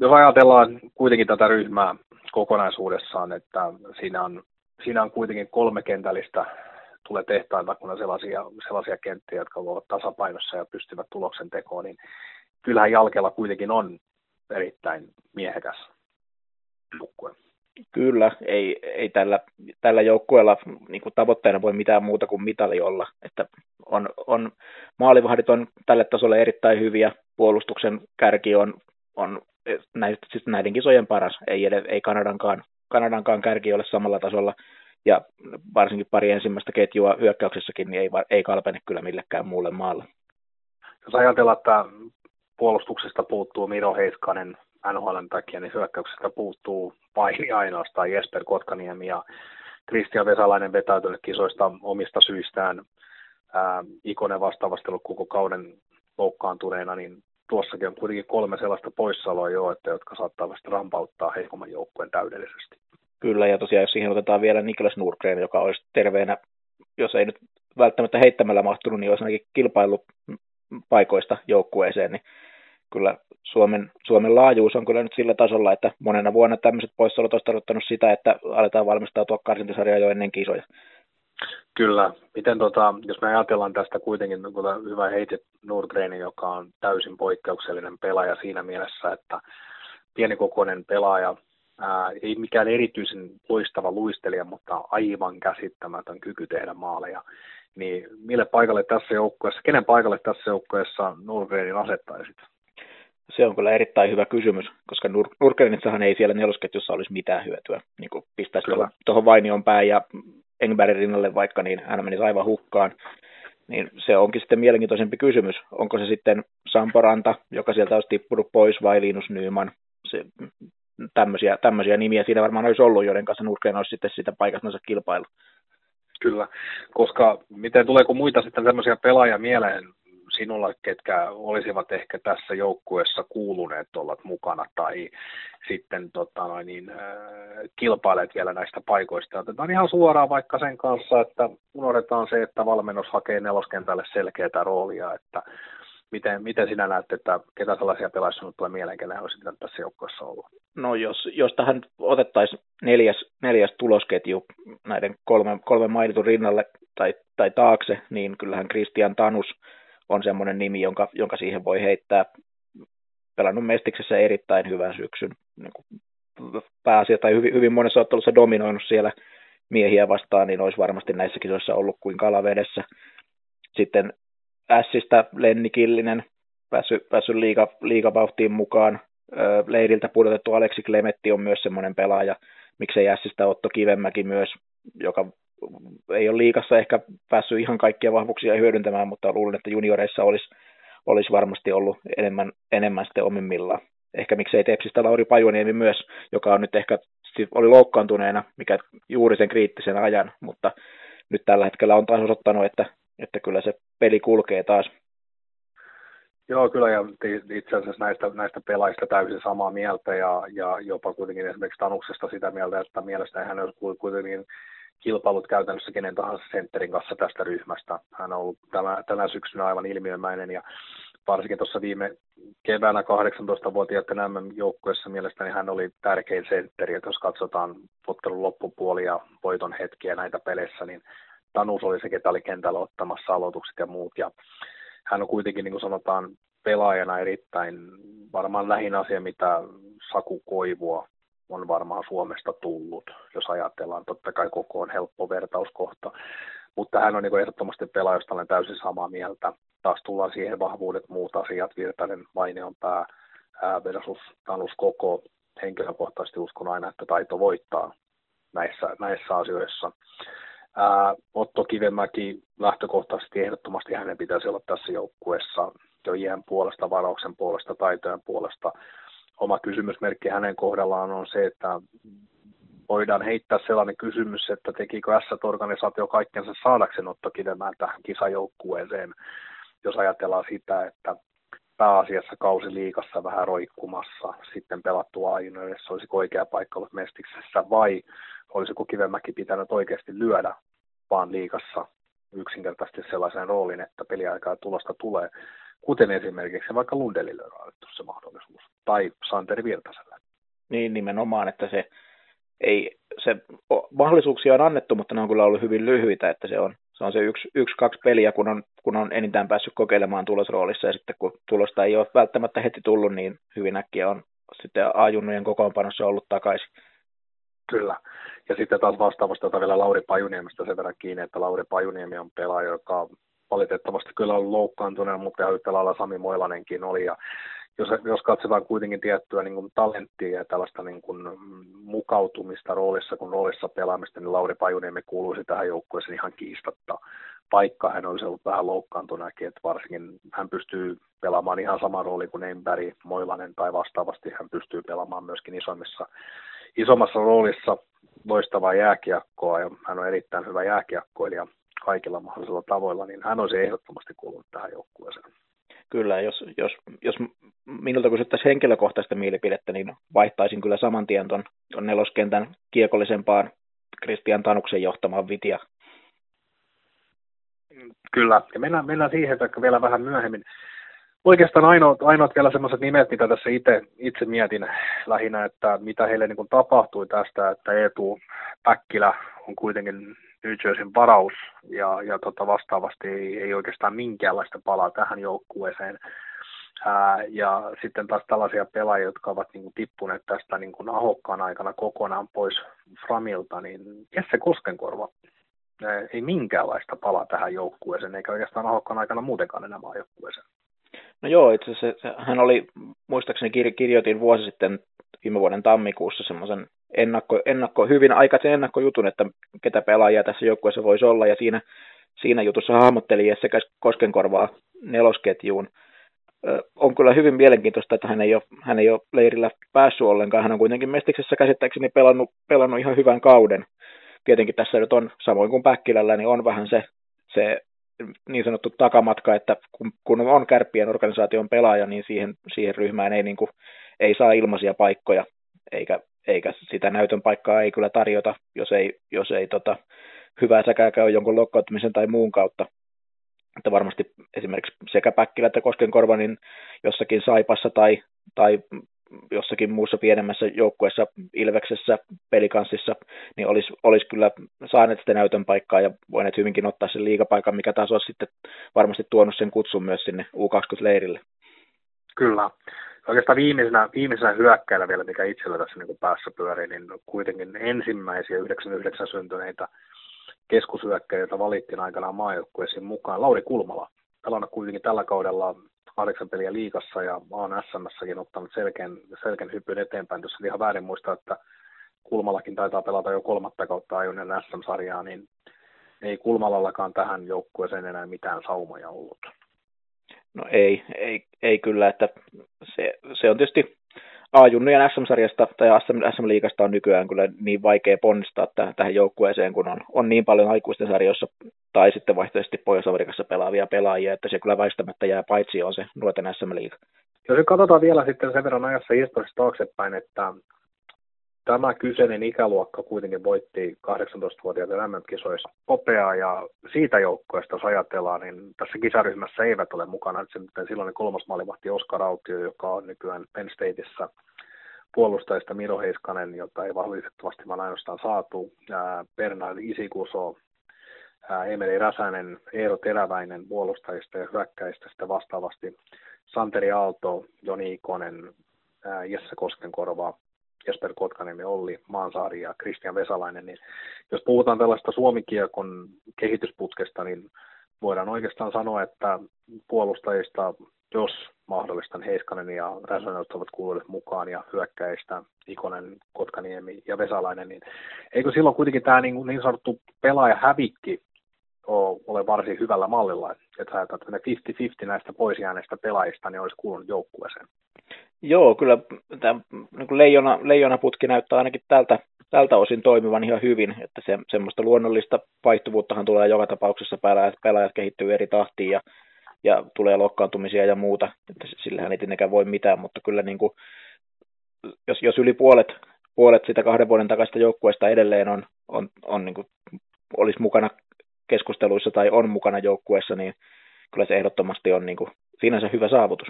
jos ajatellaan kuitenkin tätä ryhmää kokonaisuudessaan, että siinä on, siinä on kuitenkin kolme kentällistä tulee tehtailta, kun on sellaisia, sellaisia kenttiä, jotka ovat tasapainossa ja pystyvät tuloksen tekoon, niin kyllähän Jalkella kuitenkin on erittäin miehekäs joukkue. Kyllä, ei, ei tällä, tällä joukkueella niin tavoitteena voi mitään muuta kuin mitali olla. Että on, on, maalivahdit on tälle tasolle erittäin hyviä, puolustuksen kärki on, on näistä, siis näiden kisojen paras, ei, edes, ei Kanadankaan, Kanadankaan kärki ole samalla tasolla, ja varsinkin pari ensimmäistä ketjua hyökkäyksessäkin niin ei, ei kalpene kyllä millekään muulle maalle. Jos ajatellaan, että puolustuksesta puuttuu Miro Heiskanen NHLn takia, niin hyökkäyksestä puuttuu vain ainoastaan Jesper Kotkaniemi ja Kristian Vesalainen vetäytynyt kisoista omista syistään. Ää, Ikonen vastaavasti ollut koko kauden loukkaantuneena, niin tuossakin on kuitenkin kolme sellaista poissaoloa jo, että, jotka vasta rampauttaa heikomman joukkueen täydellisesti. Kyllä, ja tosiaan jos siihen otetaan vielä Niklas Nurgren, joka olisi terveenä, jos ei nyt välttämättä heittämällä mahtunut, niin olisi ainakin kilpailu paikoista joukkueeseen, niin kyllä Suomen, Suomen laajuus on kyllä nyt sillä tasolla, että monena vuonna tämmöiset poissaolot olisi tarkoittanut sitä, että aletaan valmistautua karsintasarjaa jo ennen kisoja. Kyllä. Miten tota, jos me ajatellaan tästä kuitenkin kun hyvä heitit Nordgren, joka on täysin poikkeuksellinen pelaaja siinä mielessä, että pienikokoinen pelaaja, ää, ei mikään erityisen loistava luistelija, mutta aivan käsittämätön kyky tehdä maaleja. Niin mille paikalle tässä joukkueessa, kenen paikalle tässä joukkueessa Nordgrenin asettaisit? Se on kyllä erittäin hyvä kysymys, koska Nur- Nurkelinitsahan ei siellä nelosketjussa olisi mitään hyötyä. Niin kuin pistäisi tuohon Vainion päin ja Engbergin rinnalle vaikka, niin hän menisi aivan hukkaan. Niin se onkin sitten mielenkiintoisempi kysymys. Onko se sitten Samporanta, joka sieltä olisi tippunut pois, vai Linus Nyman? Se, tämmöisiä, tämmöisiä nimiä siinä varmaan olisi ollut, joiden kanssa Nurkeen olisi sitten sitä paikasta kilpailu. Kyllä, koska miten tuleeko muita sitten semmoisia pelaajia mieleen, sinulla, ketkä olisivat ehkä tässä joukkueessa kuuluneet olla mukana tai sitten tota, niin, äh, kilpailet vielä näistä paikoista. Otetaan ihan suoraan vaikka sen kanssa, että unohdetaan se, että valmennus hakee neloskentälle selkeää roolia, että miten, miten sinä näet, että ketä sellaisia pelaajia sinulle tulee kenellä olisi tässä joukkueessa ollut? No jos, jos tähän otettaisiin neljäs, neljäs tulosketju näiden kolmen, kolmen mainitun rinnalle tai, tai taakse, niin kyllähän Christian Tanus – on semmoinen nimi, jonka, jonka siihen voi heittää. Pelannut Mestiksessä erittäin hyvän syksyn. Niin pääasia tai hyvin, hyvin monessa ottelussa dominoinut siellä miehiä vastaan, niin olisi varmasti näissä kisoissa ollut kuin kalavedessä. Sitten Ässistä Lenni Killinen, päässyt, päässyt liiga, liigavauhtiin mukaan. Leiriltä pudotettu Aleksi Klemetti on myös semmoinen pelaaja, miksei Ässistä Otto Kivemäki myös, joka ei ole liikassa ehkä päässyt ihan kaikkia vahvuuksia hyödyntämään, mutta luulen, että junioreissa olisi, olisi varmasti ollut enemmän, enemmän sitten omimmillaan. Ehkä miksei Tepsistä Lauri Pajuniemi myös, joka on nyt ehkä oli loukkaantuneena, mikä juuri sen kriittisen ajan, mutta nyt tällä hetkellä on taas osoittanut, että, että kyllä se peli kulkee taas. Joo, kyllä, ja itse asiassa näistä, näistä pelaajista täysin samaa mieltä, ja, ja jopa kuitenkin esimerkiksi Tanuksesta sitä mieltä, että mielestäni hän olisi kuitenkin kilpailut käytännössä kenen tahansa sentterin kanssa tästä ryhmästä. Hän on ollut tämä, tänä syksynä aivan ilmiömäinen ja varsinkin tuossa viime keväänä 18-vuotiaiden MM-joukkueessa mielestäni hän oli tärkein sentteri, että jos katsotaan ottelun loppupuoli ja voiton hetkiä näitä peleissä, niin Tanus oli se, ketä oli kentällä ottamassa aloitukset ja muut, ja hän on kuitenkin, niin kuin sanotaan, pelaajana erittäin varmaan lähin asia, mitä Saku Koivua on varmaan Suomesta tullut, jos ajatellaan. Totta kai koko on helppo vertauskohta, mutta hän on niin ehdottomasti pelaaja, josta olen täysin samaa mieltä. Taas tullaan siihen vahvuudet, muut asiat, Virtanen, Vainion pää versus Tanus koko. Henkilökohtaisesti uskon aina, että taito voittaa näissä, näissä asioissa. Ää, Otto Kivemäki lähtökohtaisesti ehdottomasti hänen pitäisi olla tässä joukkueessa jo iän puolesta, varauksen puolesta, taitojen puolesta oma kysymysmerkki hänen kohdallaan on se, että voidaan heittää sellainen kysymys, että tekikö S-organisaatio kaikkensa saadakseen Otto Kidemään tähän kisajoukkueeseen, jos ajatellaan sitä, että pääasiassa kausi liikassa vähän roikkumassa, sitten pelattu ainoissa, olisiko oikea paikka ollut Mestiksessä vai olisiko Kivemäki pitänyt oikeasti lyödä vaan liikassa yksinkertaisesti sellaisen roolin, että peliaikaa tulosta tulee kuten esimerkiksi vaikka Lundelille on annettu se mahdollisuus, tai Santeri Virtaselle. Niin nimenomaan, että se, ei, se mahdollisuuksia on annettu, mutta ne on kyllä ollut hyvin lyhyitä, että se on se, on se yksi, yksi, kaksi peliä, kun on, kun on enintään päässyt kokeilemaan tulosroolissa, ja sitten kun tulosta ei ole välttämättä heti tullut, niin hyvin äkkiä on sitten A-junnujen kokoonpanossa ollut takaisin. Kyllä. Ja sitten taas vastaavasti jota vielä Lauri Pajuniemestä sen verran kiinni, että Lauri Pajuniemi on pelaaja, joka valitettavasti kyllä on loukkaantunut, mutta yhtä lailla Sami Moilanenkin oli. Ja jos, jos katsotaan kuitenkin tiettyä niin kuin talenttia ja tällaista niin kuin mukautumista roolissa kuin roolissa pelaamista, niin Lauri Pajuniemi kuuluisi tähän joukkueeseen ihan kiistatta. Vaikka hän olisi ollut vähän loukkaantuneekin, että varsinkin hän pystyy pelaamaan ihan sama rooli kuin Emberg, Moilanen tai vastaavasti hän pystyy pelaamaan myöskin isommissa, isommassa roolissa loistavaa jääkiekkoa ja hän on erittäin hyvä jääkiekkoilija kaikilla mahdollisilla tavoilla, niin hän olisi ehdottomasti kuulunut tähän joukkueeseen. Kyllä, jos, jos, jos minulta kysyttäisiin henkilökohtaista mielipidettä, niin vaihtaisin kyllä saman tien tuon neloskentän kiekollisempaan Kristian Tanuksen johtamaan Vitia. Kyllä, ja mennään, mennään siihen että vielä vähän myöhemmin. Oikeastaan ainoat, ainoat vielä sellaiset nimet, mitä tässä itse, itse mietin lähinnä, että mitä heille niin kuin tapahtui tästä, että Eetu Päkkilä on kuitenkin New Jerseyn varaus ja, ja tota vastaavasti ei, ei oikeastaan minkäänlaista palaa tähän joukkueeseen. Ää, ja sitten taas tällaisia pelaajia, jotka ovat niin kuin, tippuneet tästä niin kuin ahokkaan aikana kokonaan pois Framilta, niin Jesse Koskenkorva ää, ei minkäänlaista palaa tähän joukkueeseen, eikä oikeastaan ahokkaan aikana muutenkaan enää joukkueeseen. No joo, itse asiassa hän oli, muistaakseni kirjoitin vuosi sitten viime vuoden tammikuussa semmoisen ennakko, ennakko, hyvin aikaisen ennakkojutun, että ketä pelaajia tässä joukkueessa voisi olla, ja siinä, siinä jutussa hahmotteli Jesse Koskenkorvaa nelosketjuun. On kyllä hyvin mielenkiintoista, että hän ei, ole, hän ei ole leirillä päässyt ollenkaan. Hän on kuitenkin Mestiksessä käsittääkseni pelannut, pelannut ihan hyvän kauden. Tietenkin tässä nyt on, samoin kuin Päkkilällä, niin on vähän se, se niin sanottu takamatka, että kun, kun on kärppien organisaation pelaaja, niin siihen, siihen ryhmään ei, niin kuin, ei saa ilmaisia paikkoja, eikä, eikä sitä näytön paikkaa ei kyllä tarjota, jos ei, jos ei tota, hyvää säkää käy jonkun lokkautumisen tai muun kautta. Että varmasti esimerkiksi sekä Päkkilä että Koskenkorva niin jossakin Saipassa tai, tai jossakin muussa pienemmässä joukkueessa, Ilveksessä, Pelikanssissa, niin olisi, olisi kyllä saaneet sitä näytön paikkaa ja voineet hyvinkin ottaa sen liigapaikan, mikä taas olisi sitten varmasti tuonut sen kutsun myös sinne U20-leirille. Kyllä. Oikeastaan viimeisenä, viimeisenä hyökkäillä vielä, mikä itsellä tässä niin päässä pyörii, niin kuitenkin ensimmäisiä 99 syntyneitä keskushyökkäilijöitä valittiin aikanaan maajoukkueisiin mukaan. Lauri Kulmala, pelannut kuitenkin tällä kaudella kahdeksan peliä liikassa ja on SMssäkin ottanut selkeän, selkeän hypyn eteenpäin. Jos ihan väärin muistaa, että Kulmallakin taitaa pelata jo kolmatta kautta ajunen SM-sarjaa, niin ei Kulmalallakaan tähän joukkueeseen enää mitään saumoja ollut. No ei, ei, ei kyllä, että se, se on tietysti A-junnujen SM-sarjasta tai SM-liigasta on nykyään kyllä niin vaikea ponnistaa tähän, tähän joukkueeseen, kun on, on niin paljon aikuisten sarjoissa tai sitten vaihtoehtoisesti Pohjois-Amerikassa pelaavia pelaajia, että se kyllä väistämättä jää paitsi on se nuorten SM-liiga. Jos katsotaan vielä sitten sen verran ajassa historiassa taaksepäin, että tämä kyseinen ikäluokka kuitenkin voitti 18-vuotiaiden MM-kisoissa Popea ja siitä joukkueesta, jos ajatellaan, niin tässä kisaryhmässä eivät ole mukana. Sitten silloin kolmas maalivahti Oskar Autio, joka on nykyään Penn Stateissa puolustajista Miro Heiskanen, jota ei valitettavasti vaan ainoastaan saatu, Bernard Isikuso, Emeli Räsänen, Eero Teräväinen puolustajista ja hyökkäistä sitten vastaavasti Santeri Aalto, Joni Ikonen, Jesse Koskenkorva, Jesper Kotkaniemi, Olli Maansaari ja Kristian Vesalainen, niin jos puhutaan tällaista suomikiekon kehitysputkesta, niin voidaan oikeastaan sanoa, että puolustajista, jos mahdollista, niin Heiskanen ja Räsänen ovat kuuluneet mukaan ja hyökkäistä Ikonen, Kotkaniemi ja Vesalainen, niin eikö silloin kuitenkin tämä niin, niin sanottu pelaaja hävikki ole varsin hyvällä mallilla, että ajatellaan, että ne 50-50 näistä pois jääneistä pelaajista niin olisi kuulunut joukkueeseen. Joo, kyllä tämä niin leijona, leijonaputki näyttää ainakin tältä, tältä osin toimivan ihan hyvin, että se, semmoista luonnollista vaihtuvuuttahan tulee joka tapauksessa, pelaajat, pelaajat kehittyy eri tahtiin ja, ja tulee lokkaantumisia ja muuta, että sillähän ei tietenkään voi mitään, mutta kyllä niin kuin, jos, jos yli puolet, puolet sitä kahden vuoden takaista joukkueesta edelleen on, on, on niin kuin, olisi mukana keskusteluissa tai on mukana joukkueessa, niin kyllä se ehdottomasti on niin kuin sinänsä hyvä saavutus.